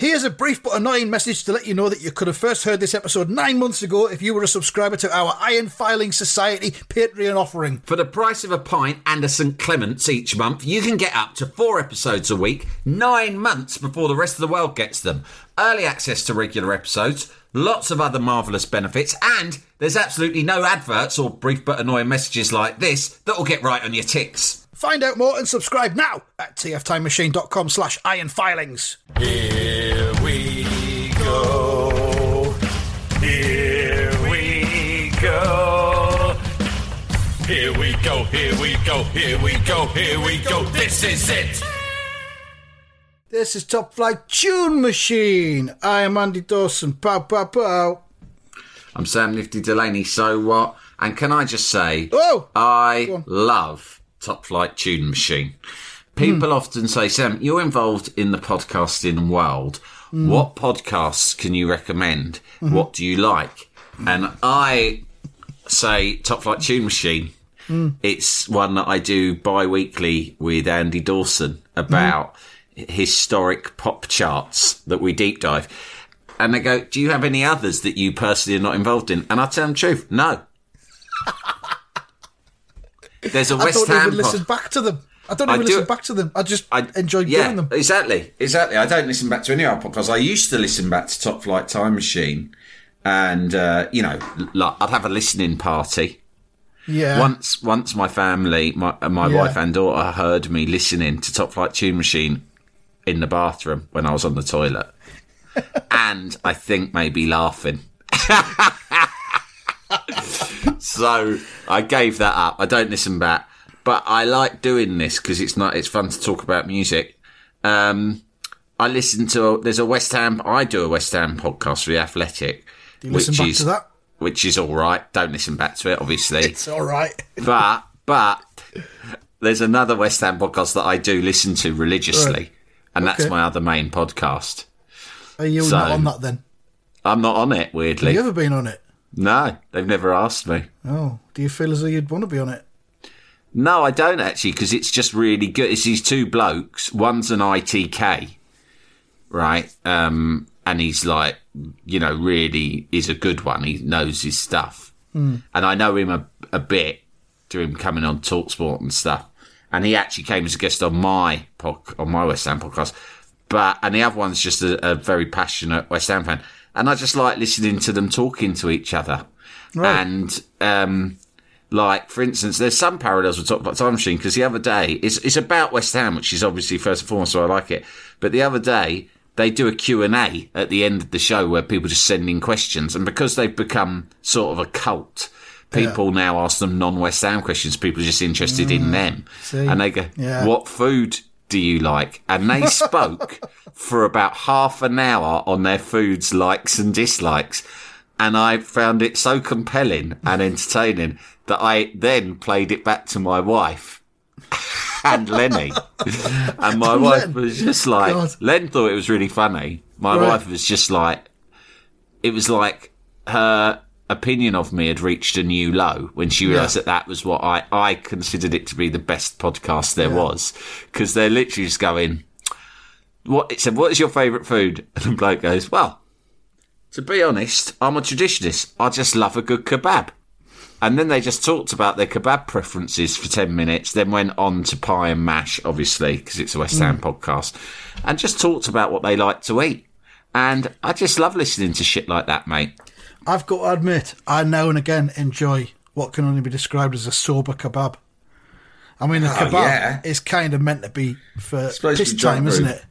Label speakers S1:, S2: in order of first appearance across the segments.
S1: Here's a brief but annoying message to let you know that you could have first heard this episode nine months ago if you were a subscriber to our Iron Filing Society Patreon offering.
S2: For the price of a pint and a St. Clement's each month, you can get up to four episodes a week, nine months before the rest of the world gets them. Early access to regular episodes, lots of other marvellous benefits, and there's absolutely no adverts or brief but annoying messages like this that will get right on your ticks.
S1: Find out more and subscribe now at tftimemachine.com slash ironfilings.
S3: Here we go. Here we go. Here we go, here we go, here we go, here we go. This is it.
S1: This is Top Flight Time Machine. I am Andy Dawson. Pow, pow, pow.
S2: I'm Sam Nifty Delaney, so what? And can I just say,
S1: Oh!
S2: I love Top Flight Time Machine. People
S1: Hmm.
S2: often say, Sam, you're involved in the podcasting world.
S1: Hmm.
S2: What podcasts can you recommend?
S1: Mm-hmm.
S2: What do you like? And I say Top Flight Time Machine.
S1: Hmm.
S2: It's one that I do bi weekly with Andy Dawson about historic pop charts that we deep dive. And they go, Do you have any others that you personally are not involved in? And I tell them the truth, no. There's a West Ham.
S1: I don't
S2: Ham
S1: even listen back to them. I don't
S2: I
S1: even
S2: do-
S1: listen back to them. I just
S2: I
S1: enjoy
S2: yeah,
S1: doing them.
S2: Exactly, exactly. I don't listen back to any other podcasts. I used to listen back to Top Flight Time Machine, and uh, you know, like I'd have a listening party.
S1: Yeah.
S2: Once, once my family, my my
S1: Yeah.
S2: wife and daughter heard me listening to Top Flight Time Machine in the bathroom when I was on the toilet, and I think maybe laughing. so I gave that up. I don't listen back, but I like doing this because it's not. It's fun to talk about music. Um, I listen to. There's a West Ham. I do a West Ham podcast for the Athletic,
S1: Do you listen
S2: which
S1: back
S2: is
S1: to that?
S2: which is all right. Don't listen back to it, obviously.
S1: It's all right.
S2: but but there's another West Ham podcast that I do listen to religiously,
S1: Right.
S2: And that's
S1: Okay.
S2: my other main podcast.
S1: Are you
S2: So-
S1: not on that then?
S2: I'm not on it, weirdly.
S1: Have you ever been on it?
S2: No, they've never asked me.
S1: Oh, do you feel as though you'd want to be on it?
S2: No, I don't actually, because it's just really good. It's these two blokes. One's an ITK, right? Um, and he's like, you know, really is a good one. He knows his stuff, and I know him a, a bit through him coming on Talksport and stuff. And he actually came as a guest on my pod, on my West Ham podcast. But and the other one's just a, a very passionate West Ham fan, and I just like listening to them talking to each other. And um, like for instance, there's some parallels with Top Flight Time Machine because the other day it's it's about West Ham, which is obviously first and foremost, so I like it. But the other day they do a Q and A at the end of the show where people just send in questions, and because they've become sort of a cult. People now ask them non-West Ham questions. People are just interested in them,
S1: see.
S2: and they go,
S1: Yeah.
S2: "What food do you like?" And they spoke for about half an hour on their foods likes and dislikes. And I found it so compelling and entertaining that I then played it back to my wife and Lenny. and my wife
S1: Len.
S2: was just like,
S1: God.
S2: Len thought it was really funny. My
S1: Right.
S2: wife was just like, it was like her opinion of me had reached a new low when she realised
S1: Yeah.
S2: that that was what I, I considered it to be the best podcast there was. Because they're literally just going, what, it said, what is your favourite food? And the bloke goes, well, to be honest, I'm a traditionalist. I just love a good kebab. And then they just talked about their kebab preferences for 10 minutes, then went on to pie and mash, obviously, because it's a West Ham mm. podcast, and just talked about what they like to eat. And I just love listening to shit like that, mate.
S1: I've got to admit, I now and again enjoy what can only be described as a sober kebab. I mean, a oh, kebab
S2: Oh, yeah.
S1: is kind of meant to be for piss time, isn't it?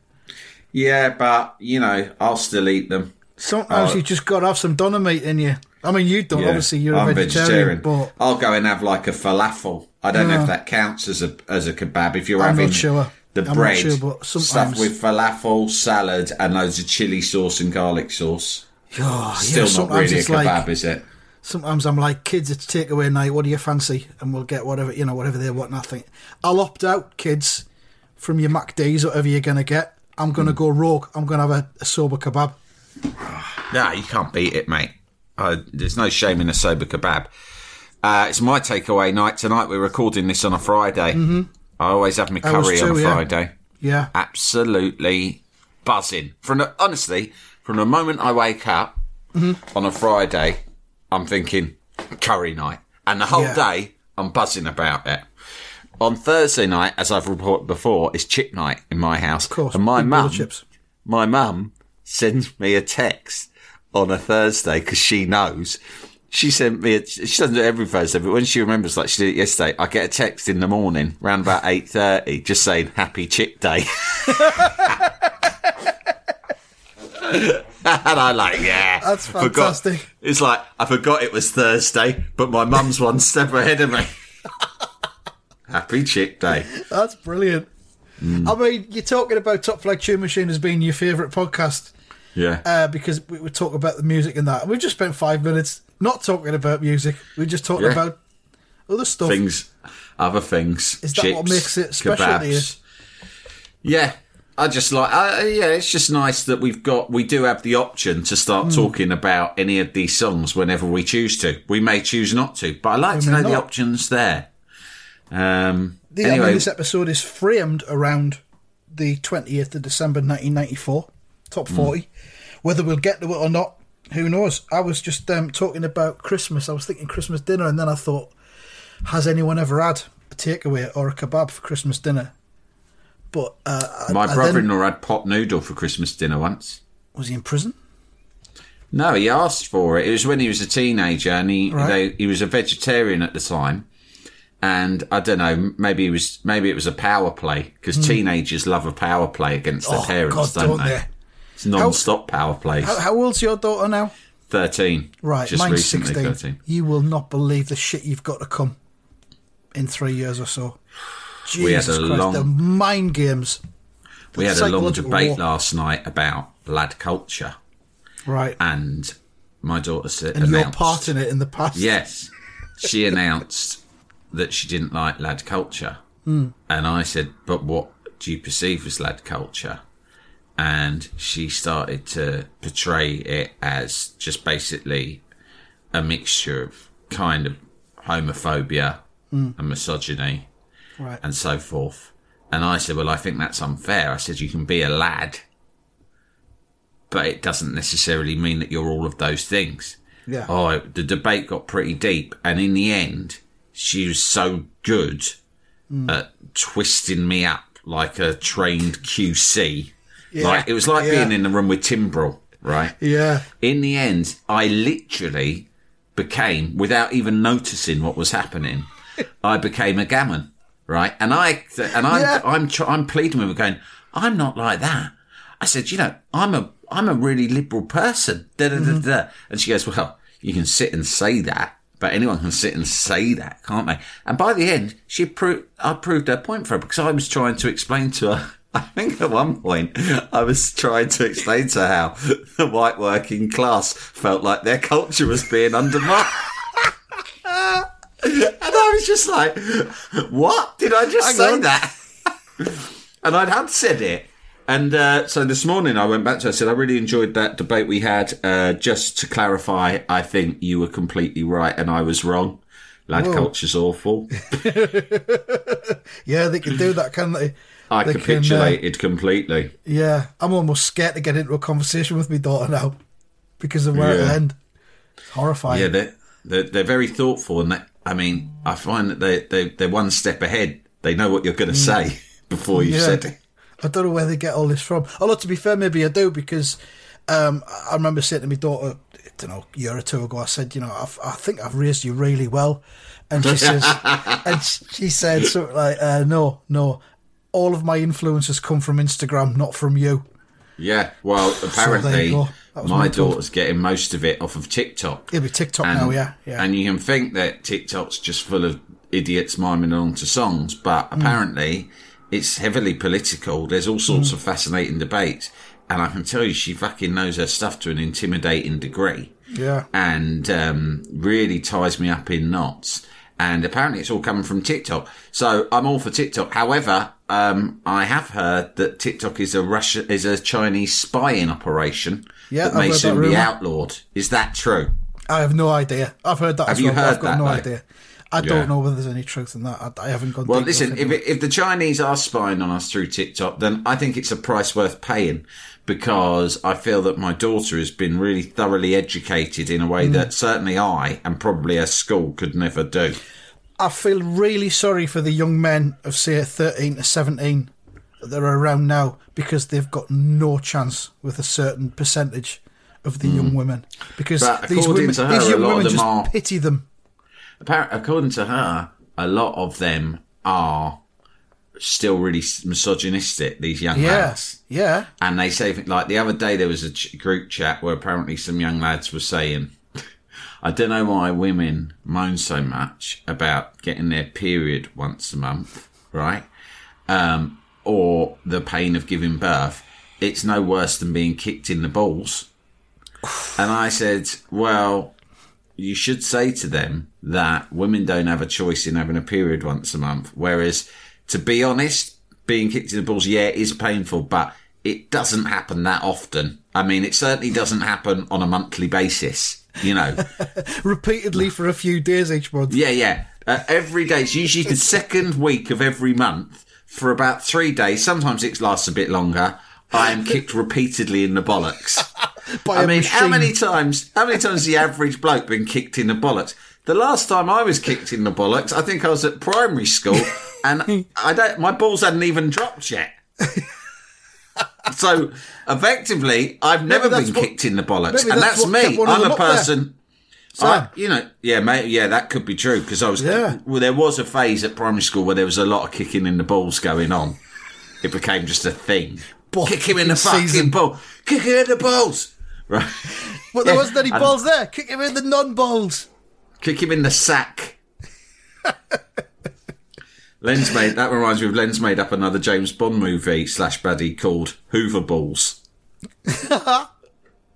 S2: Yeah, but, you know, I'll still eat them.
S1: Sometimes you just got to have some doner meat in you. I mean, you don't.
S2: Yeah,
S1: Obviously, you're a
S2: I'm
S1: vegetarian, but
S2: I'll go and have like a falafel. I don't know if that counts as a as a kebab. If you're
S1: I'm
S2: having
S1: sure.
S2: the
S1: I'm
S2: bread,
S1: sure,
S2: stuff with falafel, salad, and loads of chili sauce and garlic sauce.
S1: Oh,
S2: Still
S1: yeah,
S2: not really a
S1: it's like-
S2: kebab, is it?
S1: Sometimes I'm like, kids, it's takeaway night. What do you fancy? And we'll get whatever you know, whatever they want. Nothing. I'll opt out, kids, from your MacD's, whatever you're gonna get. I'm gonna go rogue. I'm gonna have a, a sober kebab.
S2: No, you can't beat it, mate. Uh, there's no shame in a sober kebab. Uh, it's my takeaway night tonight. We're recording this on a Friday. Mm-hmm. I always have my curry on a. Friday.
S1: Yeah,
S2: Absolutely buzzing. From honestly, from the moment I wake up
S1: Mm-hmm.
S2: on a Friday, I'm thinking curry night, and the whole
S1: Yeah.
S2: day I'm buzzing about it. On Thursday night, as I've reported before, is chip night in my house.
S1: of course.
S2: and my
S1: big bowl of
S2: mum
S1: chips.
S2: my mum sends me a text on a Thursday because she knows. She sent me. A, she doesn't do it every Thursday, but when she remembers, like she did it yesterday, I get a text in the morning, around about eight thirty, just saying "Happy Chip Day," and I'm like, yeah,
S1: That's
S2: forgot-
S1: fantastic.
S2: It's like I forgot it was Thursday, but my mum's one step ahead of me. Happy Chick Day.
S1: That's brilliant.
S2: Mm.
S1: I mean, you're talking about Top Flight Time Machine as being your favourite podcast
S2: Yeah.
S1: uh, because we were talking about the music and that. We've just spent five minutes not talking about music. We're just talking
S2: Yeah.
S1: about other stuff.
S2: things, other things.
S1: Is that what makes it special to you?
S2: Yeah, I just like. Uh, yeah, it's just nice that we've got. We do have the option to start
S1: Hmm.
S2: talking about any of these songs whenever we choose to. We may choose not to, but I like
S1: We
S2: to know the options there. Um.
S1: The, I
S2: anyway,
S1: mean, this episode is framed around the 20th of December 1994, top
S2: Hmm.
S1: 40. Whether we'll get to it or not, who knows? I was just um, talking about Christmas. I was thinking Christmas dinner, and then I thought, has anyone ever had a takeaway or a kebab for Christmas dinner? But uh,
S2: my brother-in-law had pot noodle for Christmas dinner once.
S1: was he in prison?
S2: No, he asked for it. It was when he was a teenager, and he
S1: Right.
S2: they, he was a vegetarian at the time. And I don't know, maybe it was maybe it was a power play because teenagers love a power play against their.
S1: Oh,
S2: parents,
S1: God,
S2: don't,
S1: don't
S2: they?
S1: they?
S2: It's non-stop power plays.
S1: How, how old's your daughter now?
S2: Thirteen,
S1: Right,
S2: Just
S1: mine's
S2: recently
S1: 16.
S2: thirteen.
S1: You will not believe the shit you've got to come in three years or so. Jesus
S2: We had a
S1: Christ,
S2: long-
S1: the mind games.
S2: We had a long debate
S1: war.
S2: last night about lad culture,
S1: Right.
S2: and my daughter said,
S1: and your part in it in the past.
S2: Yes, she announced that she didn't like lad culture,
S1: Hmm.
S2: and I said, "But what do you perceive as lad culture?" And she started to portray it as just basically a mixture of kind of homophobia
S1: Hmm.
S2: and misogyny
S1: Right.
S2: and so forth. And I said, Well, I think that's unfair. I said, You can be a lad, but it doesn't necessarily mean that you're all of those things.
S1: Yeah.
S2: Oh, the debate got pretty deep. And in the end, she was so good mm. at twisting me up like a trained QC. Yeah. Like, it was like
S1: yeah.
S2: being in the room with Timbrel, right?
S1: Yeah.
S2: in the end, I literally became, without even noticing what was happening, I became a gammon, right? And I and I
S1: Yeah.
S2: I'm tr- I'm pleading with her, going, I'm not like that. I said, you know, I'm a I'm a really liberal person. Da, da, da,
S1: Mm-hmm.
S2: da. And she goes, well, you can sit and say that. But anyone can sit and say that, can't they? And by the end, she proved, I proved her point for her because I was trying to explain to her. I think at one point I was trying to explain to her how the white working class felt like their culture was being undermined. and I was just like, what? Did I just
S1: Hang
S2: say
S1: on.
S2: that? and I had said it. And uh, so this morning I went back to her, I said, I really enjoyed that debate we had. Uh, just to clarify, I think you were completely right and I was wrong. Lad culture's awful.
S1: Yeah, they can do that, can they?
S2: I
S1: They can, uh,
S2: capitulated completely.
S1: Yeah. I'm almost scared to get into a conversation with my daughter now because of where it'll end. It's horrifying.
S2: Yeah, they're, they're, they're very thoughtful. And they, I mean, I find that they, they, they're one step ahead. They know what you're going to say before you.
S1: Yeah.
S2: said it.
S1: I don't know where they get all this from. Although to be fair, maybe I do because um, I remember saying to my daughter, I don't know, a year or two ago, I said, you know, I've, I think I've raised you really well, and she says, and she said something like, uh, no, no, all of my influences come from Instagram, not from you.
S2: Yeah, well, apparently
S1: go.
S2: My daughter's getting most of it off of TikTok.
S1: It'll be TikTok now, yeah, yeah.
S2: And you can think that TikTok's just full of idiots miming along to songs, but
S1: Hmm.
S2: apparently It's heavily political. There's all sorts of fascinating debates. And I can tell you, she fucking knows her stuff to an intimidating degree
S1: Yeah.
S2: and um, really ties me up in knots. And apparently, it's all coming from TikTok. So I'm all for TikTok. However, um, I have heard that TikTok is a Russia is a Chinese spying operation
S1: Yeah,
S2: that
S1: I've
S2: may soon
S1: that
S2: be outlawed. Is that true?
S1: I have no idea. I've heard that
S2: Have
S1: as
S2: you
S1: well, but
S2: heard
S1: I've got
S2: that,
S1: no
S2: though?
S1: idea. I
S2: Yeah.
S1: don't know whether there's any truth in that. I, I haven't gone
S2: Well, listen, if, it, if the Chinese are spying on us through TikTok, then I think it's a price worth paying because I feel that my daughter has been really thoroughly educated in a way mm. that certainly I and probably a school could never do.
S1: I feel really sorry for the young men of say 13 to 17 that are around now because they've got no chance with a certain percentage of the young mm. women because. These women,
S2: her,
S1: these young women just
S2: are-
S1: pity them.
S2: According to her, a lot of them are still really misogynistic, these young
S1: Yeah,
S2: lads.
S1: yeah.
S2: And they say, like the other day, there was a ch- group chat where apparently some young lads were saying, I don't know why women moan so much about getting their period once a month, right? Um, or the pain of giving birth. It's no worse than being kicked in the balls. And I said, well, you should say to them that women don't have a choice in having a period once a month. Whereas, to be honest, being kicked in the balls, yeah, is painful, but it doesn't happen that often. I mean, it certainly doesn't happen on a monthly basis, you know.
S1: Repeatedly for a few days each month.
S2: yeah, yeah. Uh, every day, it's usually the second week of every month for about three days. Sometimes it lasts a bit longer. I am kicked repeatedly in the bollocks.
S1: By
S2: I mean, how many times? How many times has the average bloke been kicked in the bollocks? The last time I was kicked in the bollocks, I think I was at primary school, and I don't. My balls hadn't even dropped yet. so effectively, I've never been
S1: what-
S2: kicked in the bollocks, and
S1: that's
S2: that's, me. I'm a person. I, you know, yeah, mate, yeah, that could be true because I was.
S1: Yeah.
S2: Well, there was a phase at primary school where there was a lot of kicking in the balls going on. It became just a thing.
S1: Ball
S2: Kick him in the fucking
S1: season.
S2: ball. Kick him in the balls. Right.
S1: But there
S2: Yeah.
S1: wasn't any balls there. Kick him in the non-balls.
S2: Kick him in the sack. Len's made that reminds me of Len's made up another James Bond movie slash baddie called Hoover Balls.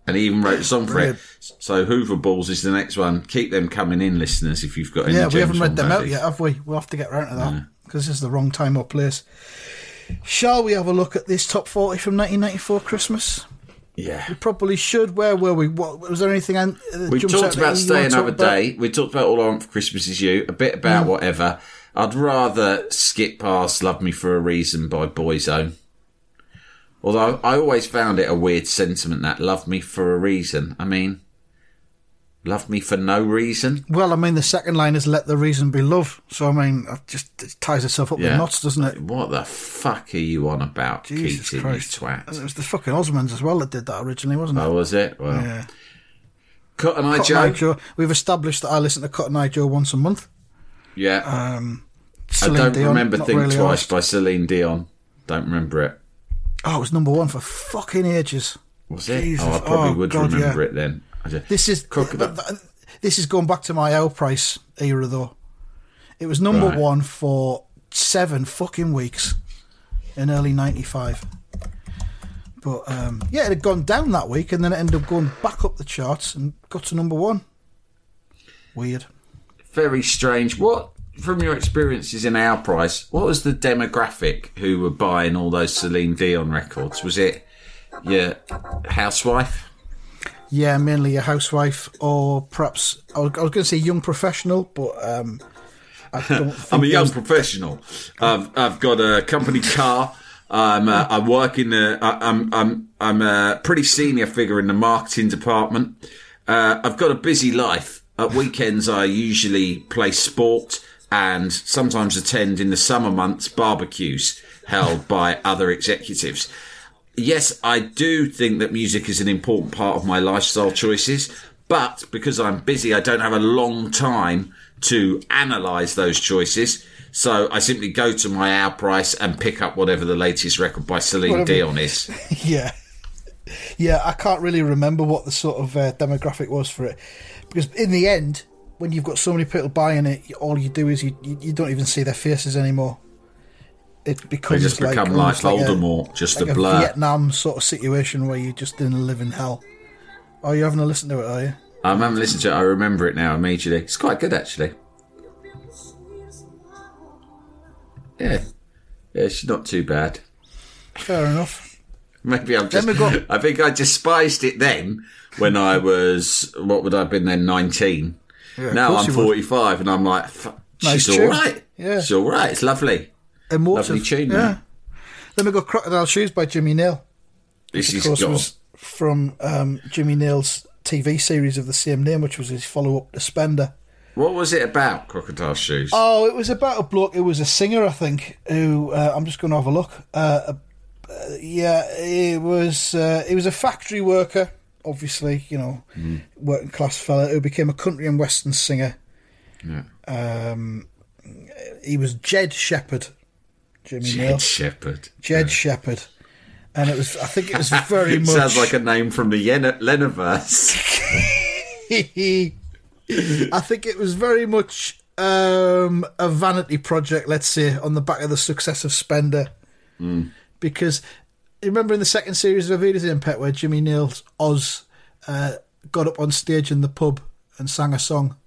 S2: and he even wrote a song for
S1: Brilliant.
S2: it. So Hoover Balls is the next one. Keep them coming in, listeners, if you've got any
S1: Yeah, we haven't read them out yet, have we? We'll have to get around to that because this is the wrong time or place. Shall we have a look at this top 40 from 1994 Christmas?
S2: Yeah.
S1: We probably should. Where were we? What was there anything? an- uh, that
S2: We talked about
S1: you
S2: Stay
S1: wanna
S2: Another
S1: about?
S2: Day. We talked about All I Want for Christmas Is You. A bit about whatever. I'd rather skip past Love Me for a Reason by Boyzone. Although I always found it a weird sentiment that Love Me for a Reason. I mean, Love Me for no reason?
S1: Well, I mean, the second line is "Let the reason be love." So I mean, it just it ties itself up with knots, doesn't it?
S2: What the fuck are you on about,
S1: Jesus
S2: Keating,
S1: Christ!
S2: you
S1: And it was the fucking Osmonds as well that did that originally, wasn't it?
S2: Oh, was it? Well,
S1: yeah.
S2: Eye
S1: Cotton Eye
S2: Joe?
S1: Joe. We've established that I listen to Cotton Eye Joe once a month.
S2: Yeah.
S1: Um,
S2: I don't
S1: Dion,
S2: remember Think
S1: really
S2: Twice
S1: honest.
S2: by Celine Dion. Don't remember it.
S1: Oh, it was number one for fucking ages.
S2: Was it?
S1: Jesus.
S2: Oh, I probably
S1: Oh,
S2: would
S1: God,
S2: remember
S1: yeah.
S2: it then. Just-
S1: This is
S2: Crocodile.
S1: th- th- this is going back to my Our Price era though. It was number
S2: Right.
S1: one for seven fucking weeks in early '95. But um, yeah, it had gone down that week, and then it ended up going back up the charts and got to number one. Weird.
S2: Very strange. What, from your experiences in our price, what was the demographic who were buying all those Celine Dion records? Was it your housewife?
S1: Yeah, mainly a housewife, or perhaps I was, going to say young professional, but um, I don't
S2: I'm a young professional. I've I've got a company car. I'm uh, I work in the. I, am I'm I'm a pretty senior figure in the marketing department. Uh, I've got a busy life. At weekends, I usually play sport and sometimes attend in the summer months barbecues held by other executives. Yes, I do think that music is an important part of my lifestyle choices, but because I'm busy, I don't have a long time to analyze those choices. So I simply go to my Our Price and pick up whatever the latest record by Celine
S1: Whatever.
S2: Dion is.
S1: Yeah. Yeah, I can't really remember what the sort of uh, demographic was for it. Because in the end, when you've got so many people buying it, all you do is you, you, you don't even see their faces anymore. it
S2: They
S1: becomes
S2: just
S1: like
S2: become like
S1: almost like a-
S2: Voldemort, just
S1: like
S2: a blur.
S1: Vietnam sort of situation where you're just in a living hell. Oh, you haven't listened to it, are you?
S2: I haven't listened to it. I remember it now immediately. It's quite good, actually. Yeah. Yeah, it's not too bad.
S1: Fair enough.
S2: Maybe I'm just.
S1: Got-
S2: I think I despised it then when I was. What would I have been then? 19.
S1: of
S2: now I'm
S1: you would.
S2: 45 and I'm like, she's
S1: tune.
S2: alright.
S1: Yeah.
S2: She's alright. It's lovely.
S1: Emotive.
S2: Lovely tune,
S1: Yeah.
S2: man.
S1: Then we got Crocodile Shoes by Jimmy Nail.
S2: This
S1: Of
S2: is
S1: course, was from um, Jimmy Nail's TV series of the same name, which was his follow up to Spender.
S2: What was it about, Crocodile Shoes?
S1: Oh, it was about a bloke. It was a singer, I think. Who uh, I'm just going to have a look. Uh, uh, yeah, it was. Uh, he was a factory worker, obviously. You know,
S2: Hmm.
S1: working class fella who became a country and western singer. Um, he was Jed Shepherd, Jimmy.
S2: Jed Shepherd.
S1: Jed Shepherd, and it was. I think it was very much.
S2: Sounds like a name from the Yen- Leniverse.
S1: I think it was very much um, a vanity project, let's say, on the back of the success of Spender. Because you remember in the second series of Auf Wiedersehen, Pet where Jimmy Nails Oz uh, got up on stage in the pub and sang a song.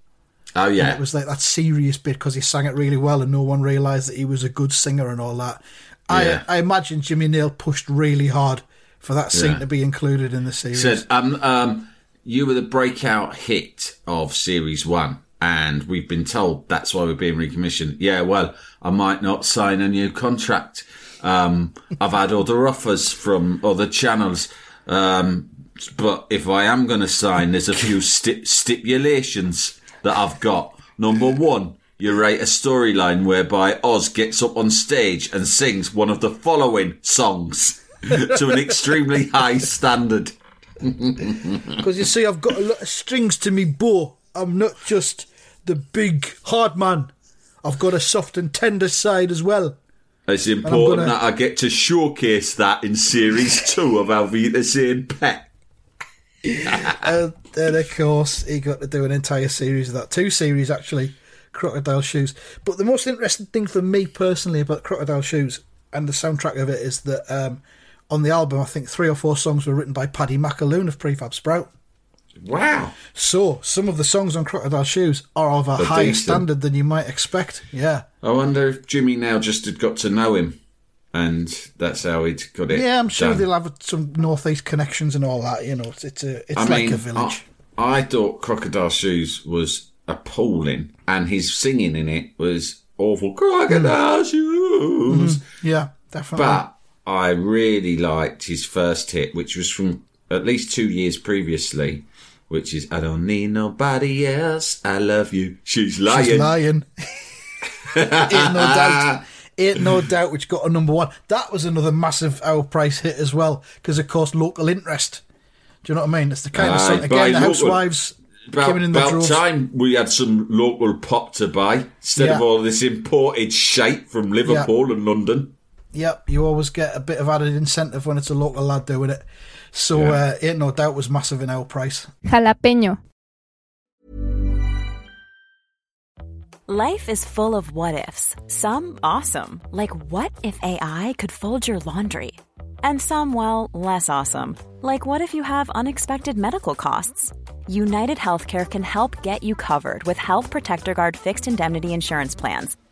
S2: Oh,
S1: And
S2: yeah.
S1: it was like that serious bit because he sang it really well and no one realised that he was a good singer and all that.
S2: Yeah.
S1: I, I imagine Jimmy Nail pushed really hard for that scene
S2: Yeah.
S1: to be included in the series.
S2: said, um, um, you were the breakout hit of series one, and we've been told that's why we're being recommissioned. Yeah, well, I might not sign a new contract. Um, I've had other offers from other channels. Um, but if I am going to sign, there's a few sti- stipulations that I've got. Number one, you write a storyline whereby Oz gets up on stage and sings one of the following songs to an extremely high standard.
S1: Because you see, I've got a lot of strings to me bow. I'm not just the big hard man. I've got a soft and tender side as well.
S2: It's important
S1: gonna-
S2: that I get to showcase that in series two of Auf Wiedersehen, Pet.
S1: And then, of course, he got to do an entire series of that. Two series, actually, Crocodile Shoes. But the most interesting thing for me personally about Crocodile Shoes and the soundtrack of it is that um, on the album, I think three or four songs were written by Paddy McAloon of Prefab Sprout.
S2: Wow.
S1: So some of the songs on Crocodile Shoes are of a
S2: They're
S1: higher
S2: decent.
S1: standard than you might expect. Yeah.
S2: I wonder if Jimmy now just had got to know him and that's how he'd got it.
S1: Yeah, I'm sure
S2: done.
S1: they'll have some northeast connections and all that. You know, it's it's a it's
S2: I
S1: like
S2: mean,
S1: a village.
S2: I, I thought Crocodile Shoes was appalling and his singing in it was awful. Crocodile mm. Shoes. Mm-hmm.
S1: yeah, definitely.
S2: But I really liked his first hit, which was from at least two years previously, which is I don't need nobody else. I love you. She's lying.
S1: She's lying. Ain't no doubt. Ain't no doubt which got a number one. That was another massive our price hit as well, because of course local interest. Do you know what I mean? It's the kind of song again. The
S2: local-
S1: housewives
S2: About,
S1: coming in the
S2: about
S1: droves.
S2: time we had some local pop to buy instead of all this imported shite from Liverpool and London.
S1: Yep, you always get a bit of added incentive when it's a local lad doing it. So
S2: Yeah.
S1: uh, ain't no doubt was massive in our price.
S4: Jalapeño.
S5: Life is full of what ifs. Some awesome, like what if AI could fold your laundry? And some, well, less awesome, like what if you have unexpected medical costs? United Healthcare can help get you covered with Health Protector Guard fixed indemnity insurance plans.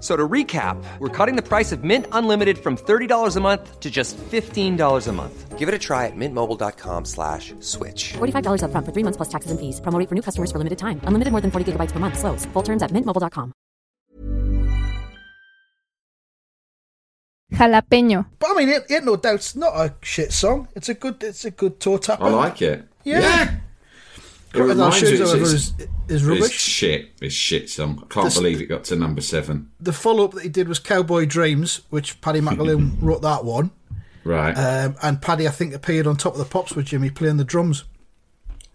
S6: F- So to recap, we're cutting the price of Mint Unlimited from $30 a month to just $15 a month.
S7: Give it a try at mintmobile.com slash switch.
S8: $45 upfront for three months plus taxes and fees. Promo rate for new customers for limited time. Unlimited more than 40 gigabytes per month. Slows. Full terms at mintmobile.com.
S4: Jalapeño.
S1: But I mean, it, ain't no doubt it's not a shit song. It's a good, it's a good toe tapper.
S2: I like it.
S1: Yeah.
S2: It reminds
S1: shows,
S2: me- it's-
S1: however,
S2: it's-
S1: is, is
S2: It's
S1: rubbish.
S2: shit. It's shit song. I can't
S1: This-
S2: believe it got to number seven.
S1: The follow up that he did was Cowboy Dreams, which Paddy McAloon wrote that one.
S2: Right.
S1: Um, and Paddy, I think, appeared on top of the pops with Jimmy playing the drums.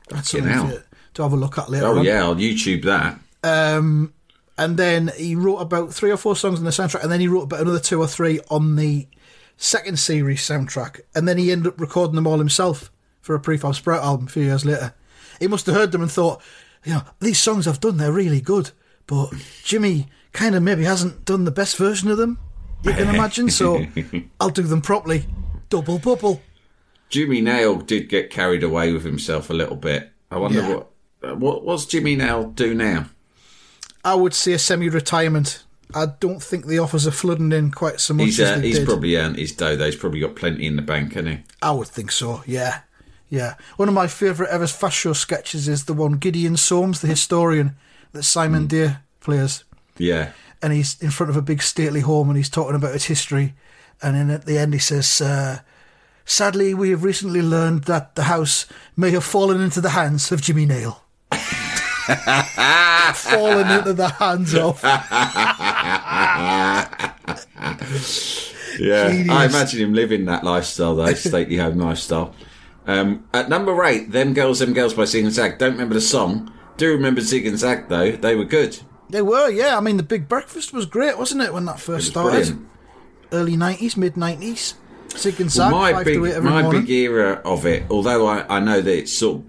S1: That's
S2: Fucking
S1: something you to have a look at later
S2: oh
S1: on.
S2: yeah, I'll YouTube that.
S1: Um, and then he wrote about three or four songs on the soundtrack, and then he wrote about another two or three on the second series soundtrack, and then he ended up recording them all himself for a Prefab Sprout album a few years later. He must have heard them and thought, you know, these songs I've done, they're really good, but Jimmy kind of maybe hasn't done the best version of them, you can imagine, so I'll do them properly. Double bubble.
S2: Jimmy Nail did get carried away with himself a little bit. I wonder
S1: Yeah.
S2: what uh, what what's Jimmy Nail do now?
S1: I would say a semi-retirement. I don't think the offers are flooding in quite so much
S2: He's
S1: as
S2: uh, he's probably earned his dough. though. He's probably got plenty in the bank, hasn't he?
S1: I would think so, yeah. Yeah. One of my favourite ever Fast Show sketches is the one Gideon Soames, the historian that Simon Day plays.
S2: Yeah.
S1: And he's in front of a big stately home and he's talking about its history. And then at the end he says, uh, Sadly, we have recently learned that the house may have fallen into the hands of Jimmy Nail. fallen into the hands of.
S2: Yeah,
S1: Genius.
S2: I imagine him living that lifestyle, though, stately home lifestyle. Um, at number eight, Them Girls, Them Girls by Zig and Zag. Don't remember the song. Do remember Zig and Zag, though. They were good.
S1: They were, yeah. I mean, the Big Breakfast was great, wasn't it, when that first started?
S2: brilliant.
S1: Early 90s, mid 90s. Zig and
S2: Well,
S1: Zag,
S2: my
S1: 5
S2: big,
S1: to 8 every
S2: my
S1: morning.
S2: big era of it, although I, I know that it's sort of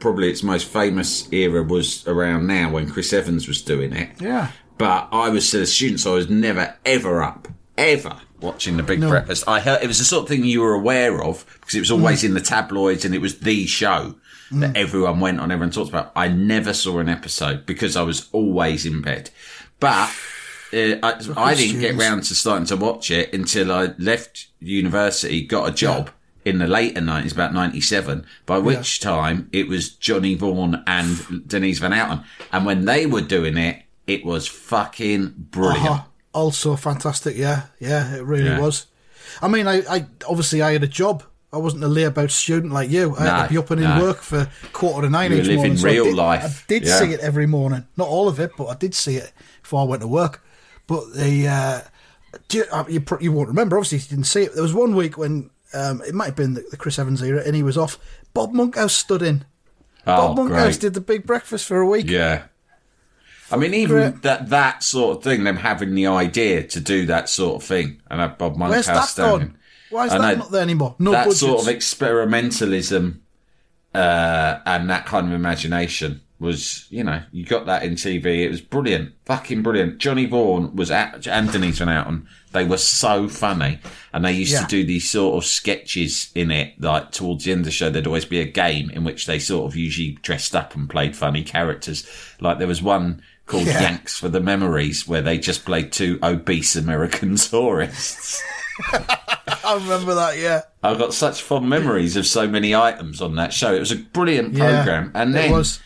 S2: probably its most famous era was around now when Chris Evans was doing it.
S1: Yeah.
S2: But I was still a student, so I was never ever up, ever watching the Big
S1: No.
S2: Breakfast. I heard it was the sort of thing you were aware of because it was always
S1: Mm.
S2: in the tabloids and it was the show that everyone went on, everyone talked about. I never saw an episode because I was always in bed. But uh, I, I didn't get round to starting to watch it until I left university, got a job. In the later 90s, about 97, by which time it was Johnny Vaughan and Denise Van Outen. And when they were doing it, it was fucking brilliant.
S1: Uh-huh. Also fantastic, yeah. Yeah, it really
S2: Yeah.
S1: was. I mean, I, I obviously I had a job. I wasn't a layabout student like you. I had to be up and in
S2: no.
S1: work for quarter to nine
S2: You
S1: each morning. so I
S2: real
S1: did-
S2: life.
S1: I did
S2: Yeah.
S1: see it every morning. Not all of it, but I did see it before I went to work. But the uh, do you, uh, you, you won't remember. Obviously, you didn't see it. There was one week when um, it might have been the, the Chris Evans era, and he was off. Bob Monkhouse stood in.
S2: Oh,
S1: Bob Monkhouse
S2: great.
S1: did the big breakfast for a week.
S2: Yeah. I mean, even that that sort of thing, them having the idea to do that sort of thing, and have Bob
S1: Where's
S2: Monkhouse
S1: that
S2: standing.
S1: gone? Why is
S2: I
S1: that not there anymore? No
S2: that
S1: budgets.
S2: sort of experimentalism uh, and that kind of imagination was, you know, you got that in TV. It was brilliant, fucking brilliant. Johnny Vaughan was at and Denise Van Outen. They were so funny, and they used
S1: Yeah.
S2: to do these sort of sketches in it. Like towards the end of the show, there'd always be a game in which they sort of usually dressed up and played funny characters. Like there was one called
S1: Yeah.
S2: Yanks for the Memories, where they just played two obese American tourists.
S1: I remember that. Yeah.
S2: I've got such fond memories of so many items on that show. It was a brilliant
S1: Yeah,
S2: program, and then
S1: was.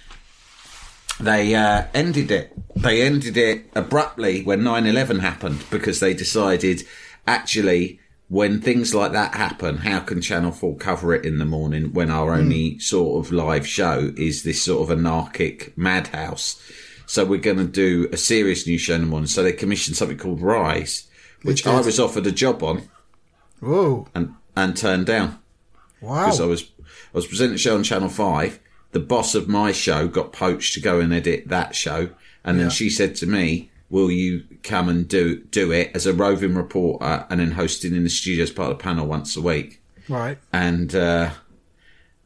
S2: they uh, ended it. They ended it abruptly when 9-11 happened because they decided, actually, when things like that happen, how can Channel 4 cover it in the morning when our only sort of live show is this sort of anarchic madhouse? So we're going to do a serious new show in the. So they commissioned something called Rise, which. I was offered a job on
S1: Whoa!
S2: and, and turned down
S1: Wow.
S2: because I was I was presenting a show on Channel Five. The boss of my show got poached to go and edit that show, and then she said to me, "Will you come and do do it as a roving reporter and then hosting in the studio as part of the panel once a week?"
S1: Right.
S2: And uh,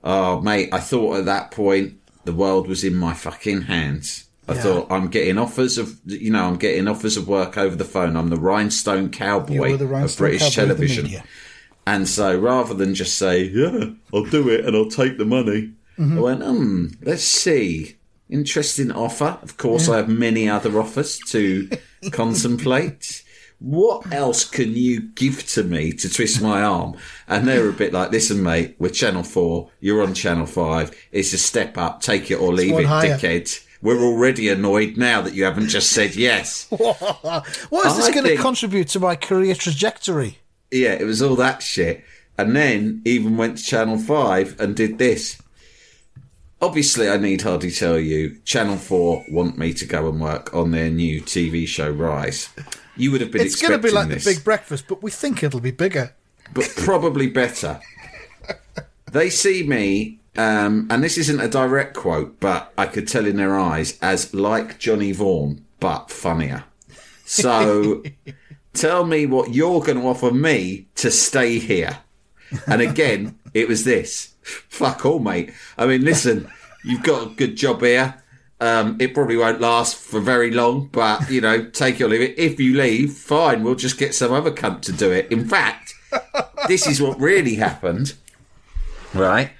S2: oh, mate, I thought at that point the world was in my fucking hands. I
S1: Yeah.
S2: thought I'm getting offers of, you know, I'm getting offers of work over the phone. I'm the rhinestone cowboy
S1: the
S2: of British
S1: cowboy
S2: television.
S1: media.
S2: And so rather than just say, yeah, I'll do it and I'll take the money,
S1: Mm-hmm.
S2: I went, hmm, let's see. Interesting offer. Of course, I have many other offers to contemplate. What else can you give to me to twist my arm? And they were a bit like, listen, mate, we're Channel 4, you're on Channel 5, it's a step up, take it or leave it,
S1: higher.
S2: dickhead. We're already annoyed now that you haven't just said yes.
S1: What is this going to contribute to my career trajectory?
S2: Yeah, it was all that shit. And then even went to Channel 5 and did this. obviously, I need hardly tell you, Channel 4 want me to go and work on their new TV show, Rise. You would have been
S1: It's going to be like
S2: this,
S1: the Big Breakfast, but we think it'll be bigger.
S2: but probably better. They see me, um, and this isn't a direct quote, but I could tell in their eyes, as like Johnny Vaughan, but funnier. So tell me what you're going to offer me to stay here. And again, it was this. Fuck all, mate. I mean, listen, you've got a good job here. Um, it probably won't last for very long, but you know, take or leave it. If you leave, fine, we'll just get some other cunt to do it. In fact, this is what really happened, right?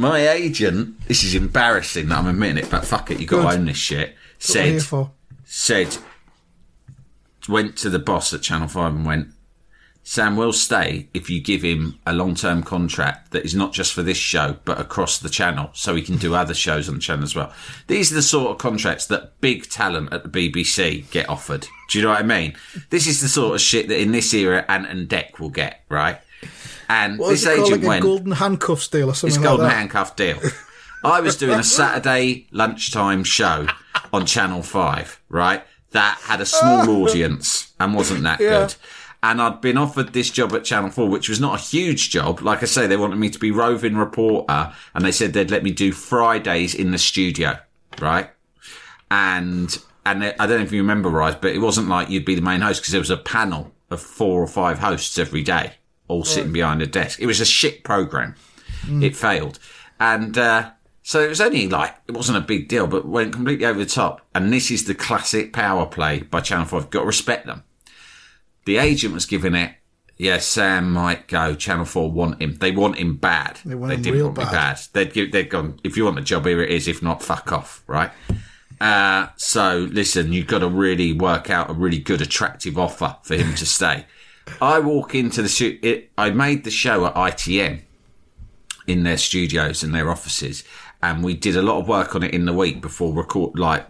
S2: My agent, this is embarrassing that I'm admitting it, but fuck it, you got to own this shit. Said, said, went to the boss at Channel 5 and went, Sam will stay if you give him a long term contract that is not just for this show, but across the channel, so he can do other shows on the channel as well. These are the sort of contracts that big talent at the BBC get offered. Do you know what I mean? This is the sort of shit that in this era Ant and Dec will get, right? And
S1: What
S2: this
S1: is it called,
S2: agent
S1: like
S2: went.
S1: a golden handcuffs deal or something
S2: It's golden handcuff deal. I was doing a Saturday lunchtime show on Channel 5, right? That had a small audience and wasn't that
S1: Yeah.
S2: good. And I'd been offered this job at Channel 4, which was not a huge job. Like I say, they wanted me to be roving reporter and they said they'd let me do Fridays in the studio, right? And, and I don't know if you remember, Rise, but it wasn't like you'd be the main host because there was a panel of four or five hosts every day, all sitting behind a desk. It was a shit program it failed. And uh, so it was only like, it wasn't a big deal, but went completely over the top. And this is the classic power play by Channel 5. Got to respect them. The agent was giving it, yeah, Sam might go. Channel 4 want him. They want him bad.
S1: They want him
S2: didn't
S1: real
S2: want me
S1: bad.
S2: bad. They'd, give, they'd gone, if you want the job, here it is. If not, fuck off, right? Uh, so listen, you've got to really work out a really good, attractive offer for him to stay. I walk into the shoot. I made the show at ITN in their studios and their offices, and we did a lot of work on it in the week before record, like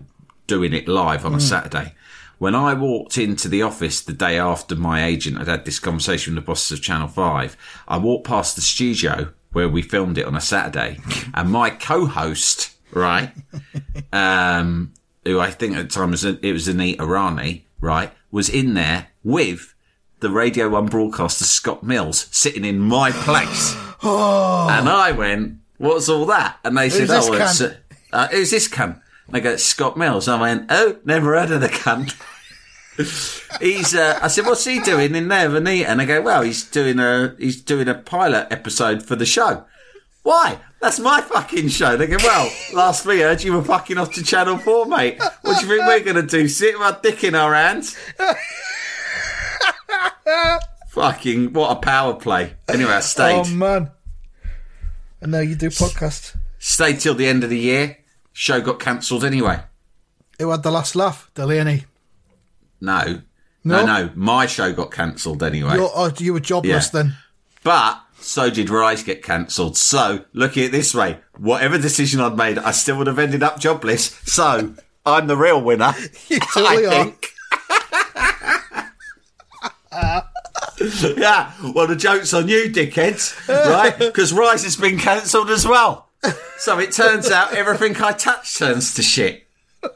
S2: doing it live on a Saturday. When I walked into the office the day after my agent had had this conversation with the bosses of Channel Five, I walked past the studio where we filmed it on a Saturday, and my co-host, right, um, who I think at the time was it was Anita Rani, right, was in there with the Radio One broadcaster Scott Mills sitting in my place, and I went, "What's all that?" And they said,
S1: this
S2: "Oh, it's,
S1: cunt?"
S2: uh, who's this cunt?" And they go, "It's Scott Mills." I went, "Oh, never heard of the cunt." he's uh, I said, "What's he doing in there, Anita?" And they go, "Well, he's doing a he's doing a pilot episode for the show." Why? That's my fucking show. They go, well, last we heard you were fucking off to Channel 4, mate. What do you think we're going to do? Sit with our dick in our hands? Fucking, what a power play. Anyway, I stayed.
S1: Oh man! And now you do podcasts.
S2: stayed till the end of the year. Show got cancelled anyway.
S1: Who had the last laugh? Delaney.
S2: No. No,
S1: No?
S2: no. My show got cancelled anyway.
S1: You're, oh, you were jobless
S2: Yeah.
S1: then.
S2: But so did Rise get cancelled. So look at it this way: whatever decision I'd made, I still would have ended up jobless. So I'm the real winner.
S1: You totally
S2: I
S1: are.
S2: Think. Uh, yeah, well, the joke's on you, dickheads, right? Because Rise has been cancelled as well. So it turns out everything I touch turns to shit. So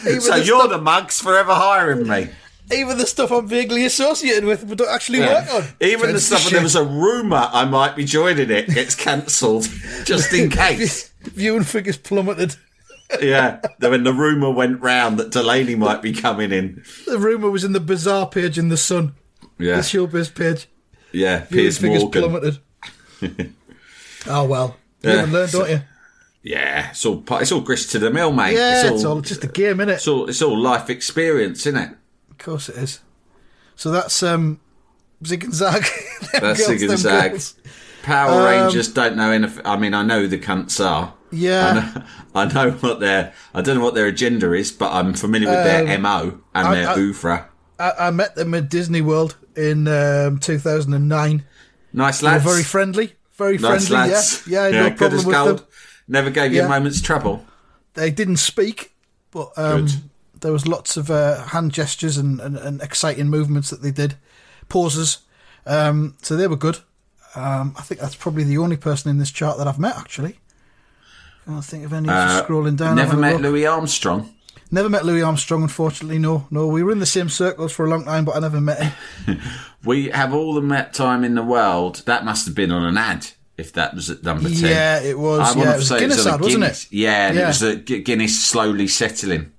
S1: the
S2: you're
S1: stuff,
S2: the mugs forever hiring me.
S1: even the stuff I'm vaguely associated with, but don't actually work on.
S2: Even the
S1: Turns
S2: stuff when there was a rumour I might be joining it gets cancelled just in case.
S1: Viewing figures plummeted.
S2: Yeah, when the rumour went round that Delaney might be coming in.
S1: The rumour was in the bizarre page in the Sun,
S2: Yeah,
S1: the showbiz page.
S2: yeah. Piers Morgan.
S1: plummeted. oh well, you
S2: Yeah.
S1: learn, don't you?
S2: Yeah, it's all it's all grist to the mill, mate.
S1: Yeah, it's all, just a game, innit?
S2: it's all it's all life experience, isn't it?
S1: Of course it is. So that's um, Zig and Zag.
S2: That's
S1: girls,
S2: Zig and Zag.
S1: girls.
S2: Power
S1: Um,
S2: Rangers don't know anything. I mean, I know who the cunts are.
S1: Yeah.
S2: I know, I know what their I don't know what their agenda is, but I'm familiar with their mo and
S1: Um, I-
S2: their
S1: I-
S2: oeuvre.
S1: I, I met them at Disney World in um, 2009.
S2: Nice lads,
S1: very friendly. Very
S2: nice
S1: friendly,
S2: lads.
S1: yeah. Yeah, no
S2: good
S1: problem
S2: as gold.
S1: them.
S2: Never gave you
S1: Yeah.
S2: a moment's trouble.
S1: They didn't speak, but um, there was lots of uh, hand gestures and, and, and exciting movements that they did, pauses. Um, so they were good. Um, I think that's probably the only person in this chart that I've met, actually. I can't think of any.
S2: Uh,
S1: scrolling down.
S2: Never met. Louis Armstrong.
S1: Never met Louis Armstrong, unfortunately. No, no. We were in the same circles for a long time, but I never met him.
S2: We have all the Met time in the world. That must have been on an ad. If that was at number ten,
S1: Yeah, it was.
S2: I
S1: Yeah,
S2: want
S1: it
S2: to
S1: was
S2: say
S1: Guinness ad, wasn't it?
S2: Yeah, and it
S1: Yeah.
S2: was a Guinness slowly settling.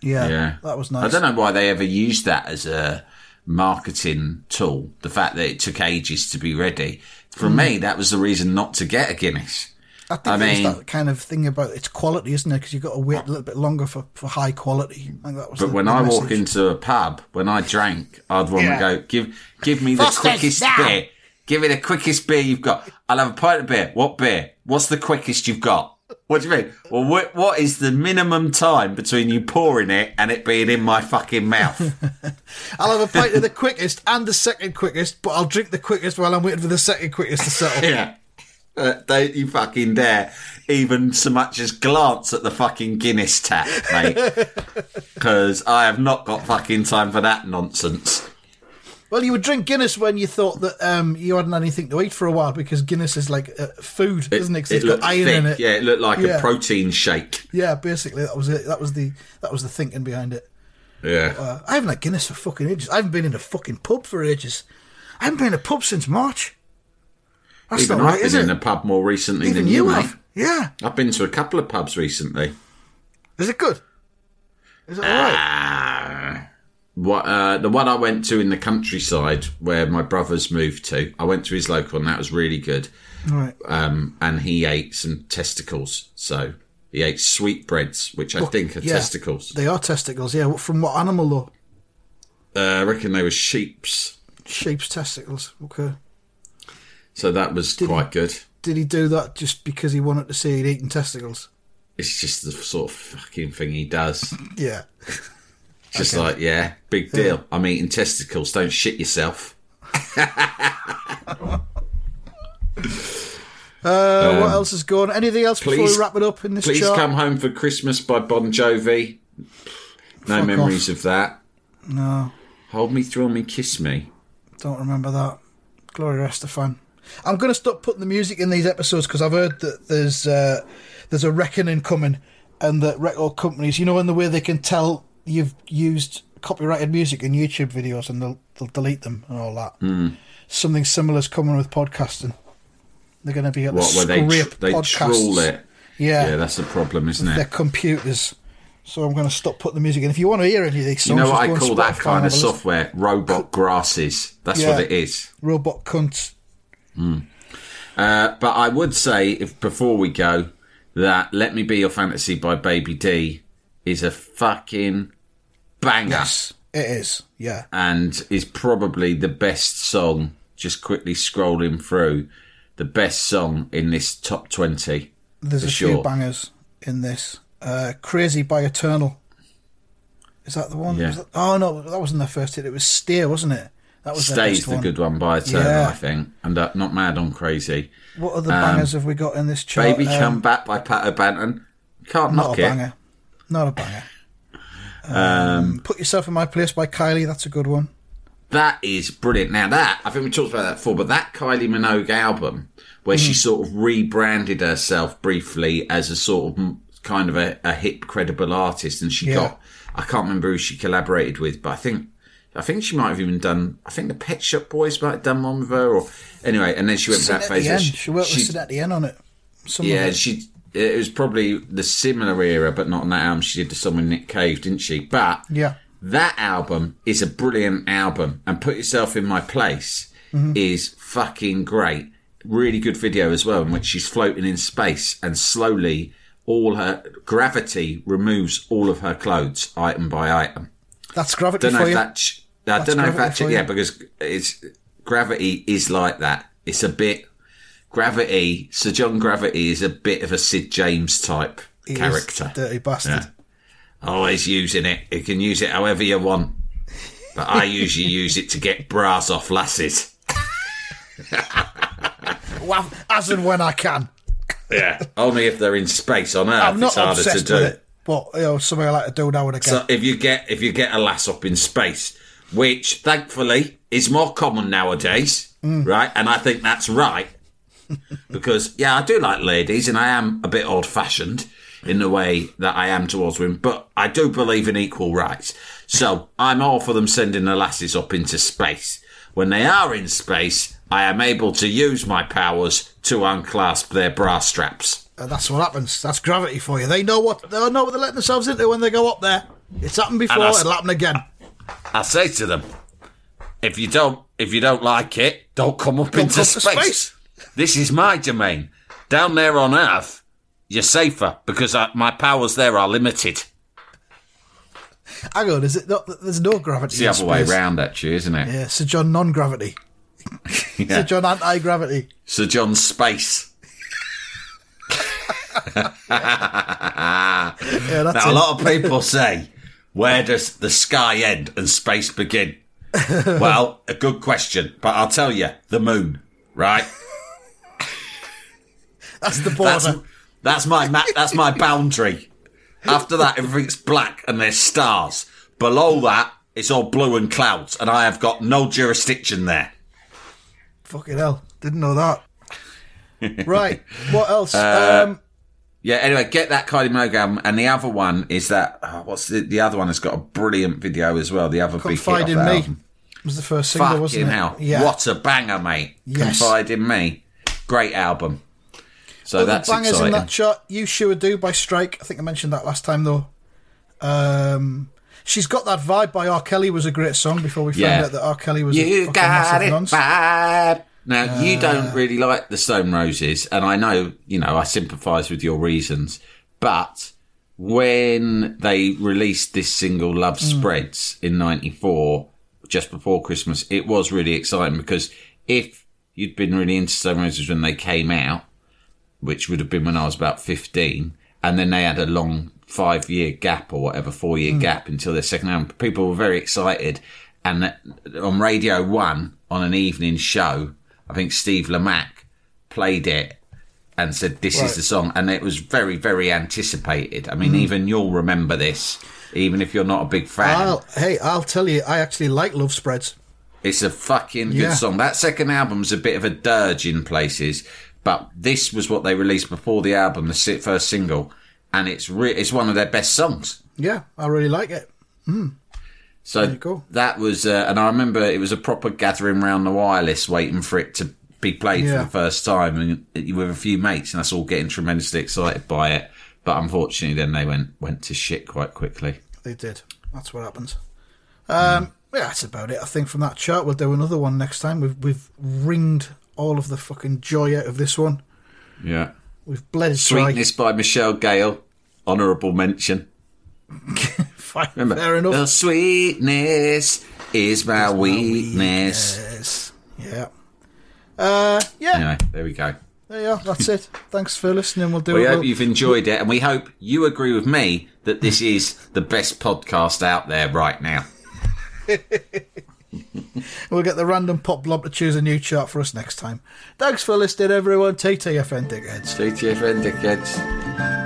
S1: Yeah,
S2: Yeah,
S1: that was nice.
S2: I don't know why they ever used that as a marketing tool. The fact that it took ages to be ready. For
S1: Hmm.
S2: me, that was the reason not to get a Guinness.
S1: I think
S2: I mean-
S1: that kind of thing about its quality, isn't it? Because you've got to wait a little bit longer for, for high quality. I that was
S2: But
S1: the-
S2: when
S1: the
S2: I walk into a pub, when I drank, I'd want
S1: Yeah.
S2: to go give give me the quickest
S1: now.
S2: beer. Give me the quickest beer you've got. I'll have a pint of beer. What beer? What's the quickest you've got? What do you mean? Well, what, what is the minimum time between you pouring it and it being in my fucking mouth?
S1: I'll have a pint of the quickest and the second quickest, but I'll drink the quickest while I'm waiting for the second quickest to settle.
S2: yeah. Uh, don't you fucking dare even so much as glance at the fucking Guinness tap, mate. Because I have not got fucking time for that nonsense.
S1: Well, you would drink Guinness when you thought that um, you hadn't anything to eat for a while because Guinness is like uh, food, isn't it? 'Cause it's got iron
S2: thick.
S1: in it.
S2: Yeah, it looked like
S1: Yeah.
S2: a protein shake.
S1: Yeah, basically that was it. That was the that was the thinking behind it.
S2: Yeah.
S1: Uh, I haven't had Guinness for fucking ages. I haven't been in a fucking pub for ages. I haven't been in a pub since March. That's
S2: Even I've
S1: right,
S2: been in a pub more recently
S1: Even
S2: than
S1: you have.
S2: have.
S1: Yeah.
S2: I've been to a couple of pubs recently.
S1: Is it good? Is it alright?
S2: Ah, what uh, the one I went to in the countryside where my brothers moved to. I went to his local, and that was really good.
S1: Right.
S2: Um, and he ate some testicles, so he ate sweetbreads, which I think are
S1: yeah.
S2: testicles.
S1: They are testicles, yeah. From what animal though?
S2: Uh, I reckon they were sheep's,
S1: Sheep's testicles. Okay.
S2: So that was quite good.
S1: Did he do that just because he wanted to see he'd eaten testicles?
S2: It's just the sort of fucking thing he does.
S1: Yeah.
S2: Just like, yeah, big deal. I'm eating testicles. Don't shit yourself.
S1: Uh, what else is going? Anything else before
S2: Um,
S1: we wrap it up in this
S2: Please
S1: chart?
S2: come home for Christmas by Bon Jovi. No
S1: Fuck
S2: memories
S1: off.
S2: of that.
S1: No,
S2: Hold me, thrill me, kiss me.
S1: don't remember that. Gloria Estefan. I'm going to stop putting the music in these episodes because I've heard that there's uh, there's a reckoning coming, and that record companies, you know, in the way they can tell you've used copyrighted music in YouTube videos and they'll they'll delete them and all that.
S2: Hmm.
S1: Something similar is coming with podcasting. They're going to be able
S2: What,
S1: to
S2: where they,
S1: scrape
S2: tr- they
S1: podcasts.
S2: trawl it.
S1: Yeah,
S2: Yeah, that's the problem, isn't it?
S1: their computers. So I'm going to stop putting the music in. If you want to hear any of these songs,
S2: You know what I call that kind of
S1: have a listen.
S2: software? Robot grasses. That's
S1: Yeah.
S2: what it is.
S1: Robot cunts.
S2: Uh, but I would say, if before we go, that "Let Me Be Your Fantasy" by Baby D is a fucking banger.
S1: Yes, it is. Yeah.
S2: and is probably the best song. Just quickly scrolling through, the best song in this top twenty.
S1: There's a
S2: sure.
S1: few bangers in this. Uh, Crazy by Eternal. Is that the one?
S2: Yeah.
S1: That- oh no, that wasn't their first hit. It was Steer, wasn't it? That was
S2: Stays the
S1: one.
S2: good one by Eternal,
S1: Yeah.
S2: I think, and uh, not mad on crazy.
S1: What other bangers have we got in this chart?
S2: Baby
S1: Um,
S2: Come Back by Pato Banton. Can't
S1: Not
S2: knock
S1: a
S2: it.
S1: banger. Not a banger. Um, Put Yourself in My Place by Kylie. That's a good one.
S2: That is brilliant. Now that I think we talked about that before, but that Kylie Minogue album where
S1: Mm-hmm.
S2: she sort of rebranded herself briefly as a sort of mm, kind of a, a hip, credible artist, and she
S1: Yeah.
S2: got I can't remember who she collaborated with, but I think I think she might have even done. I think the Pet Shop Boys might have done one with her, or anyway. And then she went for that phase.
S1: Yen. She worked with
S2: she-
S1: Saint Etienne on it. Some
S2: yeah,
S1: it.
S2: she. It was probably the similar era, but not on that album. She did the song with Nick Cave, didn't she? But
S1: Yeah.
S2: that album is a brilliant album, and Put Yourself in My Place
S1: Mm-hmm.
S2: is fucking great. Really good video as well, in which she's floating in space and slowly all her gravity removes all of her clothes, item by item.
S1: That's gravity
S2: Don't know
S1: for
S2: if
S1: you.
S2: that. I don't know if that. Yeah, because it's gravity is like that. It's a bit gravity. Sir John Gravity is a bit of a Sid James type
S1: He
S2: character.
S1: dirty bastard.
S2: Always using it. You can use it however you want. But I usually use it to get bras off lasses.
S1: Well, as and when I can.
S2: Yeah. Only if they're in space on Earth.
S1: I'm not
S2: it's harder to
S1: obsessed
S2: do.
S1: with it, but you know, something I like to do now and again.
S2: So if you get if you get a lass up in space, which thankfully is more common nowadays,
S1: Mm.
S2: right? And I think that's right. because yeah, I do like ladies, and I am a bit old-fashioned in the way that I am towards women, but I do believe in equal rights. So I'm all for them sending the lasses up into space. When they are in space, I am able to use my powers to unclasp their bra straps.
S1: And that's what happens. That's gravity for you. They know what they know what they're letting themselves into when they go up there. It's happened before.
S2: that's-
S1: It'll happen again.
S2: I say to them, if you don't, if you don't like it, don't come up into
S1: come to
S2: space.
S1: space.
S2: This is my domain. Down there on Earth, you're safer because I, my powers there are limited.
S1: Hang on, is it not? There's no gravity.
S2: It's the other way
S1: space.
S2: round, actually, isn't it?
S1: Yeah, Sir John non-gravity.
S2: Yeah.
S1: Sir John anti-gravity.
S2: Sir John Space.
S1: Yeah, that's
S2: Now, a lot of people say, where does the sky end and space begin? well, a good question, but I'll tell you, the moon, right?
S1: That's the border.
S2: That's that's my ma- that's my boundary. After that, everything's black and there's stars. Below that, it's all blue and clouds, and I have got no jurisdiction there.
S1: Fucking hell, didn't know that. right, what else?
S2: Uh,
S1: um,
S2: Yeah. Anyway, get that Kylie Minogue album, and the other one is that oh, what's the the other one has got a brilliant video as well. The other big hit
S1: Confide
S2: off
S1: in
S2: that
S1: Me
S2: album.
S1: was the first single,
S2: Fucking
S1: wasn't it?
S2: hell!
S1: Yeah.
S2: What a banger, mate!
S1: Yes.
S2: Confide in me. Great album. So
S1: Other
S2: that's
S1: bangers
S2: exciting.
S1: in that chart. You sure do by Strike. I think I mentioned that last time though. Um, she's got that vibe by R. Kelly was a great song before we found
S2: Yeah.
S1: out that R. Kelly was a
S2: You
S1: fucking
S2: got
S1: massive
S2: it
S1: nonce.
S2: bad. Now
S1: Uh,
S2: you don't really like the Stone Roses, and I know you know I sympathise with your reasons. But when they released this single "Love
S1: Mm.
S2: Spreads" in '94, just before Christmas, it was really exciting because if you'd been really into Stone Roses when they came out, which would have been when I was about 15, and then they had a long five year gap or whatever, four year gap until their second album. People were very excited. And on Radio 1, on an evening show, I think Steve Lamacq played it and said, This
S1: Right.
S2: is the song. And it was very, very anticipated. I mean, mm. even you'll remember this, even if you're not a big fan.
S1: I'll, hey, I'll tell you, I actually like Love Spreads.
S2: It's a fucking good
S1: Yeah.
S2: song. That second album's a bit of a dirge in places, but this was what they released before the album, the first single, and it's re- it's one of their best songs.
S1: Yeah, I really like it.
S2: Mm.
S1: So go.
S2: that was, uh, and I remember it was a proper gathering round the wireless, waiting for it to be played
S1: Yeah.
S2: for the first time, and you with a few mates, and us all getting tremendously excited by it. But unfortunately, then they went went to shit quite quickly.
S1: They did. That's what happens. Um, yeah, that's about it. I think from that chart, we'll do another one next time. We've we've wringed all of the fucking joy out of this one.
S2: Yeah,
S1: We've bled it dry.
S2: Sweetness by Michelle Gayle, honourable mention.
S1: Fine,
S2: Remember,
S1: fair enough.
S2: the sweetness is my, weakness.
S1: Yes. Yeah. Uh, yeah.
S2: Anyway, there we go.
S1: There you are. That's it. Thanks for listening. We'll do
S2: We
S1: it.
S2: hope
S1: We'll-
S2: you've enjoyed it, and we hope you agree with me that this is the best podcast out there right now.
S1: We'll get the random pop blob to choose a new chart for us next time. Thanks for listening, everyone. TTFN dickheads.
S2: TTFN dickheads.